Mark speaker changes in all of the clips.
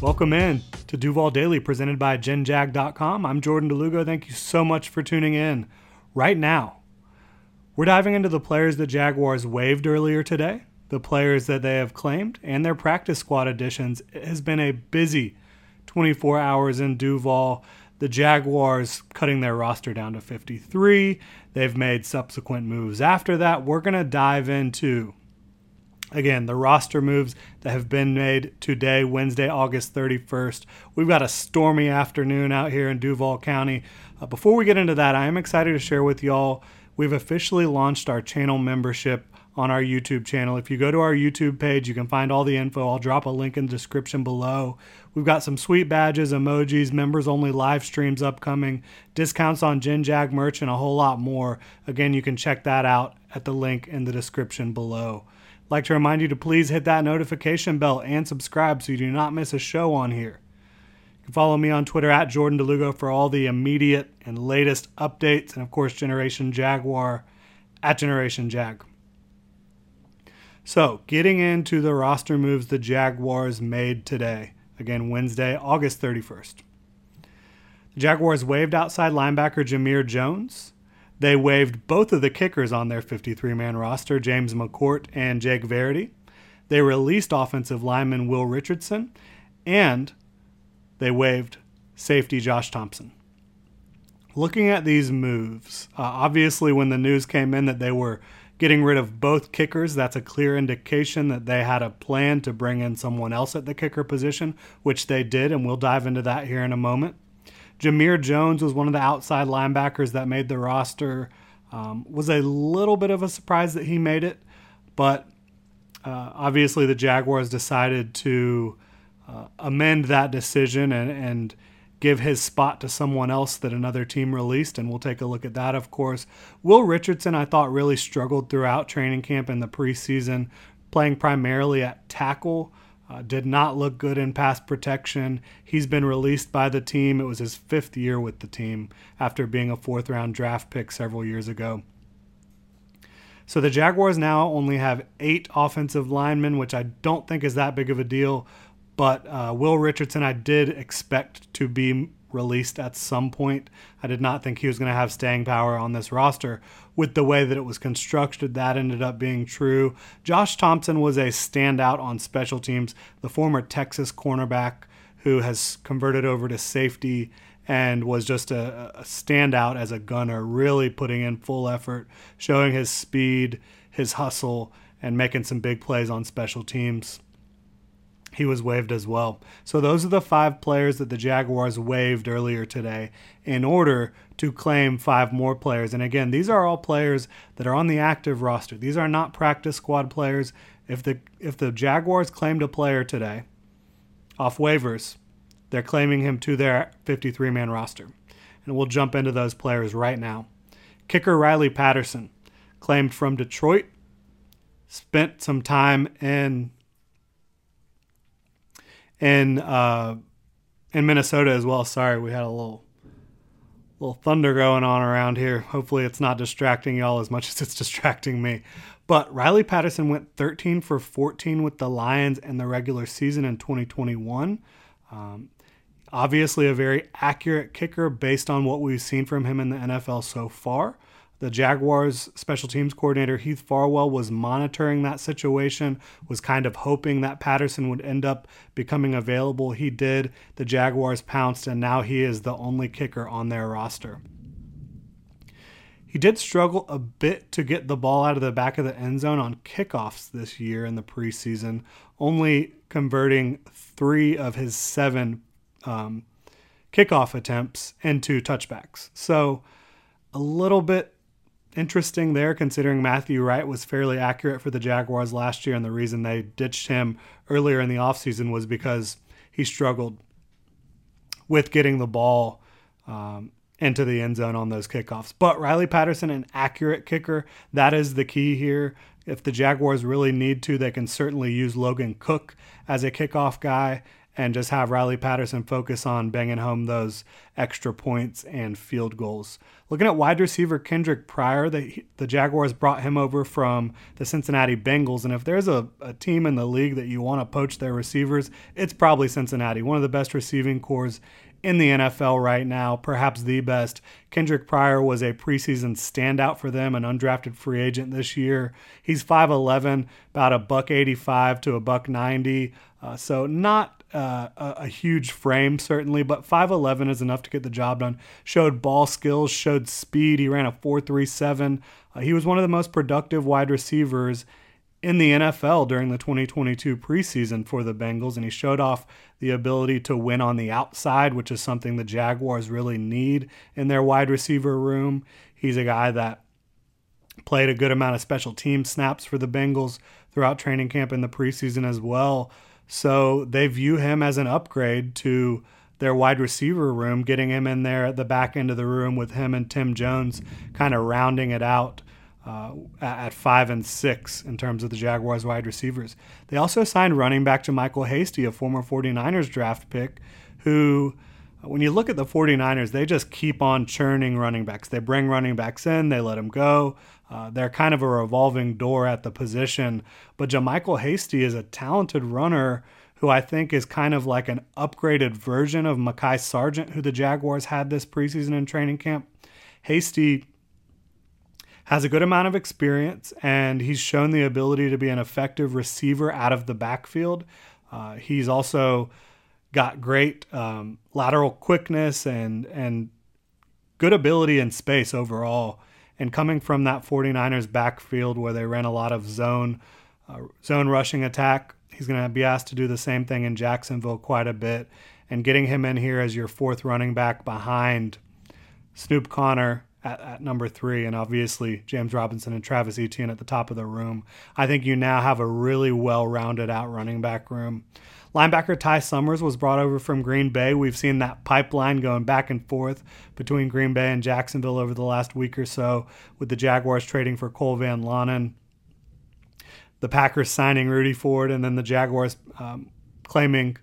Speaker 1: Welcome in to Duval Daily presented by GenJag.com. I'm Jordan DeLugo. Thank you so much for tuning in. Right now, we're diving into the players the Jaguars waived earlier today, the players that they have claimed, and their practice squad additions. It has been a busy 24 hours in Duval. The Jaguars cutting their roster down to 53. They've made subsequent moves after that. We're going to dive into Again, the roster moves that have been made today, Wednesday, August 31st. We've got a stormy afternoon out here in Duval County. Uh, before we get into that, I am excited to share with y'all we've officially launched our channel membership on our YouTube channel. If you go to our YouTube page, you can find all the info. I'll drop a link in the description below. We've got some sweet badges, emojis, members only live streams upcoming, discounts on Gen Jag merch, and a whole lot more. Again, you can check that out at the link in the description below like to remind you to please hit that notification bell and subscribe so you do not miss a show on here. You can follow me on Twitter at Jordan DeLugo for all the immediate and latest updates, and of course, Generation Jaguar at Generation Jag. So, getting into the roster moves the Jaguars made today. Again, Wednesday, August 31st. The Jaguars waived outside linebacker Jamir Jones. They waived both of the kickers on their 53 man roster, James McCourt and Jake Verity. They released offensive lineman Will Richardson, and they waived safety Josh Thompson. Looking at these moves, uh, obviously, when the news came in that they were getting rid of both kickers, that's a clear indication that they had a plan to bring in someone else at the kicker position, which they did, and we'll dive into that here in a moment. Jamir Jones was one of the outside linebackers that made the roster. Um, was a little bit of a surprise that he made it, but uh, obviously the Jaguars decided to uh, amend that decision and, and give his spot to someone else that another team released, and we'll take a look at that, of course. Will Richardson, I thought, really struggled throughout training camp and the preseason, playing primarily at tackle. Uh, did not look good in pass protection. He's been released by the team. It was his fifth year with the team after being a fourth round draft pick several years ago. So the Jaguars now only have eight offensive linemen, which I don't think is that big of a deal. But uh, Will Richardson, I did expect to be released at some point. I did not think he was going to have staying power on this roster. With the way that it was constructed, that ended up being true. Josh Thompson was a standout on special teams, the former Texas cornerback who has converted over to safety and was just a, a standout as a gunner, really putting in full effort, showing his speed, his hustle, and making some big plays on special teams he was waived as well. So those are the five players that the Jaguars waived earlier today in order to claim five more players. And again, these are all players that are on the active roster. These are not practice squad players. If the if the Jaguars claimed a player today off waivers, they're claiming him to their 53-man roster. And we'll jump into those players right now. Kicker Riley Patterson, claimed from Detroit, spent some time in in uh, in Minnesota as well. Sorry, we had a little little thunder going on around here. Hopefully, it's not distracting y'all as much as it's distracting me. But Riley Patterson went 13 for 14 with the Lions in the regular season in 2021. Um, obviously, a very accurate kicker based on what we've seen from him in the NFL so far. The Jaguars special teams coordinator Heath Farwell was monitoring that situation, was kind of hoping that Patterson would end up becoming available. He did. The Jaguars pounced, and now he is the only kicker on their roster. He did struggle a bit to get the ball out of the back of the end zone on kickoffs this year in the preseason, only converting three of his seven um, kickoff attempts into touchbacks. So a little bit interesting there, considering Matthew Wright was fairly accurate for the Jaguars last year, and the reason they ditched him earlier in the offseason was because he struggled with getting the ball um, into the end zone on those kickoffs. But Riley Patterson, an accurate kicker, that is the key here. If the Jaguars really need to, they can certainly use Logan Cooke as a kickoff guy and just have Riley Patterson focus on banging home those extra points and field goals. Looking at wide receiver Kendric Pryor, the, the Jaguars brought him over from the Cincinnati Bengals. And if there's a, a team in the league that you want to poach their receivers, it's probably Cincinnati, one of the best receiving corps in the NFL right now, perhaps the best. Kendric Pryor was a preseason standout for them, an undrafted free agent this year. He's 5'11, about a buck 85 to a buck 90. Uh, so not uh, a, a, huge frame, certainly, but 5'11 is enough to get the job done. Showed ball skills, showed speed. He ran a 4.37. Uh, he was one of the most productive wide receivers in the NFL during the 2022 preseason for the Bengals, and he showed off the ability to win on the outside, which is something the Jaguars really need in their wide receiver room. He's a guy that played a good amount of special team snaps for the Bengals throughout training camp in the preseason as well. So they view him as an upgrade to their wide receiver room, getting him in there at the back end of the room with him and Tim Jones kind of rounding it out uh, at five and six in terms of the Jaguars wide receivers. They also signed running back JaMycal Hasty, a former 49ers draft pick, who, when you look at the 49ers, they just keep on churning running backs. They bring running backs in, they let them go. Uh, they're kind of a revolving door at the position. But JaMycal Hasty is a talented runner who I think is kind of like an upgraded version of Mekhi Sargent, who the Jaguars had this preseason in training camp. Hasty has a good amount of experience and he's shown the ability to be an effective receiver out of the backfield. Uh, he's also got great um, lateral quickness and and good ability in space overall. And coming from that 49ers backfield where they ran a lot of zone uh, zone rushing attack, he's going to be asked to do the same thing in Jacksonville quite a bit. And getting him in here as your fourth running back behind Snoop Conner at, at, number three, and obviously James Robinson and Travis Etienne at the top of the room. I think you now have a really well rounded out running back room. Linebacker Ty Summers was brought over from Green Bay. We've seen that pipeline going back and forth between Green Bay and Jacksonville over the last week or so, with the Jaguars trading for Cole Van Lanen, the Packers signing Rudy Ford, and then the Jaguars um, claiming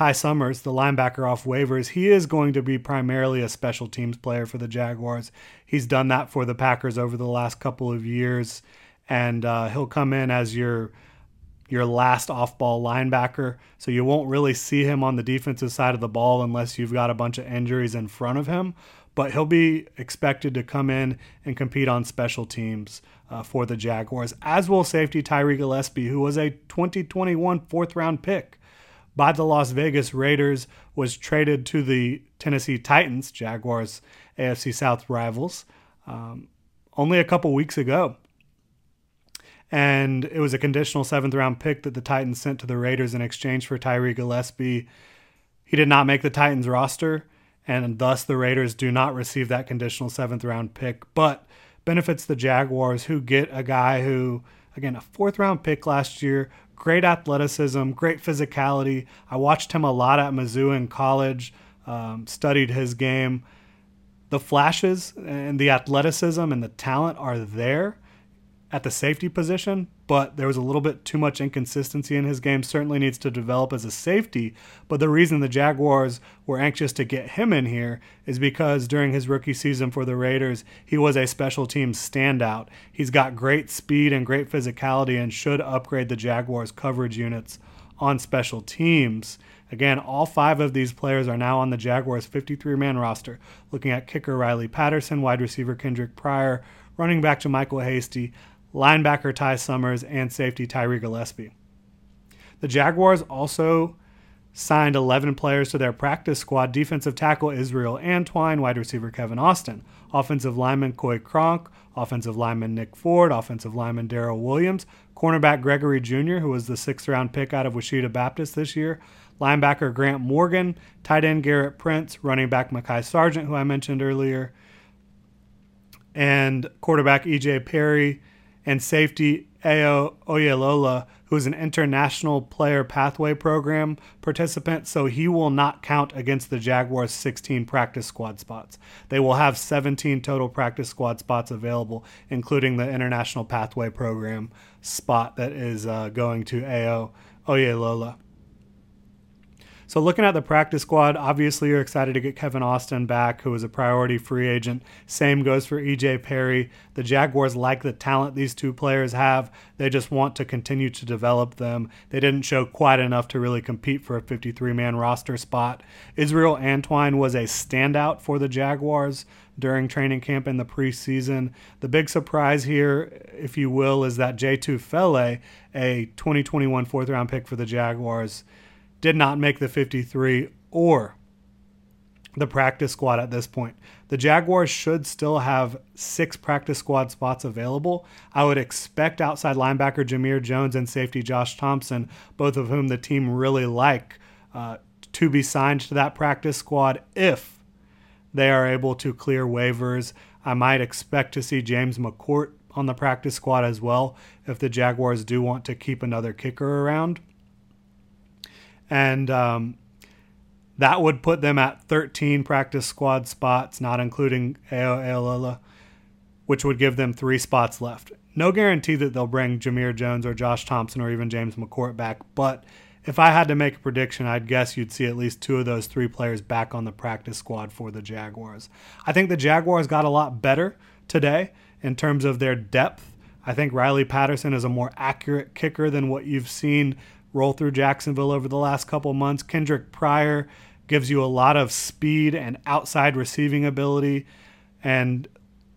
Speaker 1: Ty Summers, the linebacker off waivers. He is going to be primarily a special teams player for the Jaguars. He's done that for the Packers over the last couple of years, and uh, he'll come in as your your last off ball linebacker. So you won't really see him on the defensive side of the ball unless you've got a bunch of injuries in front of him. But he'll be expected to come in and compete on special teams uh, for the Jaguars, as will safety Tyree Gillespie, who was a 2021 fourth round pick by the Las Vegas Raiders, was traded to the Tennessee Titans, Jaguars AFC South rivals, um, only a couple weeks ago and it was a conditional seventh round pick that the Titans sent to the Raiders in exchange for Tyree Gillespie. He did not make the Titans roster, and thus the Raiders do not receive that conditional seventh round pick, but benefits the Jaguars, who get a guy who, again, a fourth round pick last year, great athleticism, great physicality. I watched him a lot at Mizzou in college, um, studied his game. The flashes and the athleticism and the talent are there at the safety position, but there was a little bit too much inconsistency in his game. Certainly needs to develop as a safety. But the reason the Jaguars were anxious to get him in here is because during his rookie season for the Raiders, he was a special teams standout. He's got great speed and great physicality and should upgrade the Jaguars' coverage units on special teams. Again, all five of these players are now on the Jaguars' 53 man roster. Looking at kicker Riley Patterson, wide receiver Kendric Pryor, running back JaMycal Hasty, linebacker Ty Summers, and safety Tyree Gillespie. The Jaguars also signed 11 players to their practice squad defensive tackle Israel Antwine, wide receiver Kevin Austin, offensive lineman Coy Cronk, offensive lineman Nick Ford, offensive lineman Daryl Williams, cornerback Gregory Junior, who was the sixth round pick out of Ouachita Baptist this year, linebacker Grant Morgan, tight end Gerrit Prince, running back Mekhi Sargent, who I mentioned earlier, and quarterback EJ Perry, and safety Ayo Oyelola, who is an international player pathway program participant, so he will not count against the Jaguars' 16 practice squad spots. They will have 17 total practice squad spots available, including the international pathway program spot that is uh, going to Ayo Oyelola. So, looking at the practice squad, obviously you're excited to get Kevin Austin back, who was a priority free agent. Same goes for EJ Perry. The Jaguars like the talent these two players have. They just want to continue to develop them. They didn't show quite enough to really compete for a 53 man roster spot. Israel Antwine was a standout for the Jaguars during training camp in the preseason. The big surprise here, if you will, is that Jay Tufele, a 2021 fourth round pick for the Jaguars, did not make the 53 or the practice squad at this point. The Jaguars should still have six practice squad spots available. I would expect outside linebacker Jamir Jones and safety Josh Thompson, both of whom the team really like, uh, to be signed to that practice squad if they are able to clear waivers. I might expect to see James McCourt on the practice squad as well if the Jaguars do want to keep another kicker around and um, that would put them at 13 practice squad spots, not including Aola, which would give them three spots left. No guarantee that they'll bring Jamir Jones or Josh Thompson or even James McCourt back, but if I had to make a prediction, I'd guess you'd see at least two of those three players back on the practice squad for the Jaguars. I think the Jaguars got a lot better today in terms of their depth. I think Riley Patterson is a more accurate kicker than what you've seen roll through Jacksonville over the last couple months. Kendric Pryor gives you a lot of speed and outside receiving ability and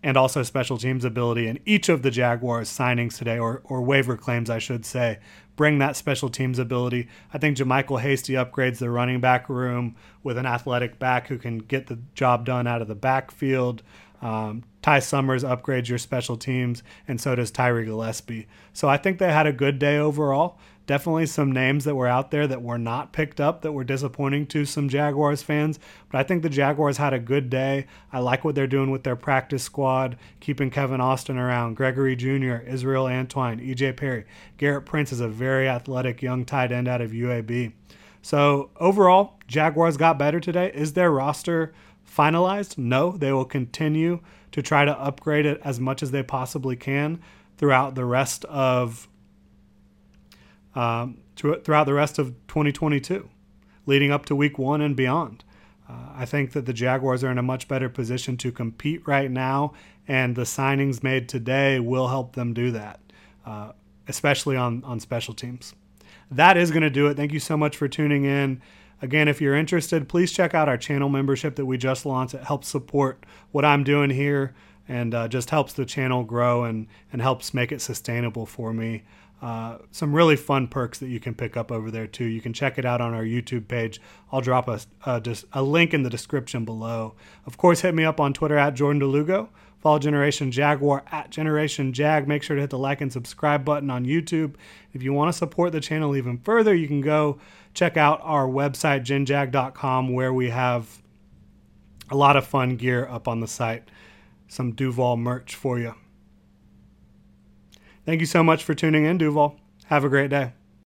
Speaker 1: and also special teams ability. And each of the Jaguars signings today, or, or waiver claims, I should say, bring that special teams ability. I think JaMycal Hasty upgrades the running back room with an athletic back who can get the job done out of the backfield. Um, Ty Summers upgrades your special teams, and so does Tyree Gillespie. So I think they had a good day overall definitely some names that were out there that were not picked up that were disappointing to some Jaguars fans. But I think the Jaguars had a good day. I like what they're doing with their practice squad, keeping Kevin Austin around, Gregory Junior, Israel Antwine, EJ Perry. Gerrit Prince is a very athletic young tight end out of UAB. So overall, Jaguars got better today. Is their roster finalized? No, they will continue to try to upgrade it as much as they possibly can throughout the rest of um, throughout the rest of 2022, leading up to week one and beyond. Uh, I think that the Jaguars are in a much better position to compete right now, and the signings made today will help them do that, uh, especially on, on special teams. That is going to do it. Thank you so much for tuning in. Again, if you're interested, please check out our channel membership that we just launched. It helps support what I'm doing here and uh, just helps the channel grow and, and helps make it sustainable for me. Uh, some really fun perks that you can pick up over there too. You can check it out on our YouTube page. I'll drop a, a, a link in the description below. Of course, hit me up on Twitter at Jordan DeLugo. Follow Generation Jaguar at Generation Jag. Make sure to hit the like and subscribe button on YouTube. If you want to support the channel even further, you can go check out our website, genjag.com, where we have a lot of fun gear up on the site. Some Duval merch for you. Thank you so much for tuning in, Duval. Have a great day.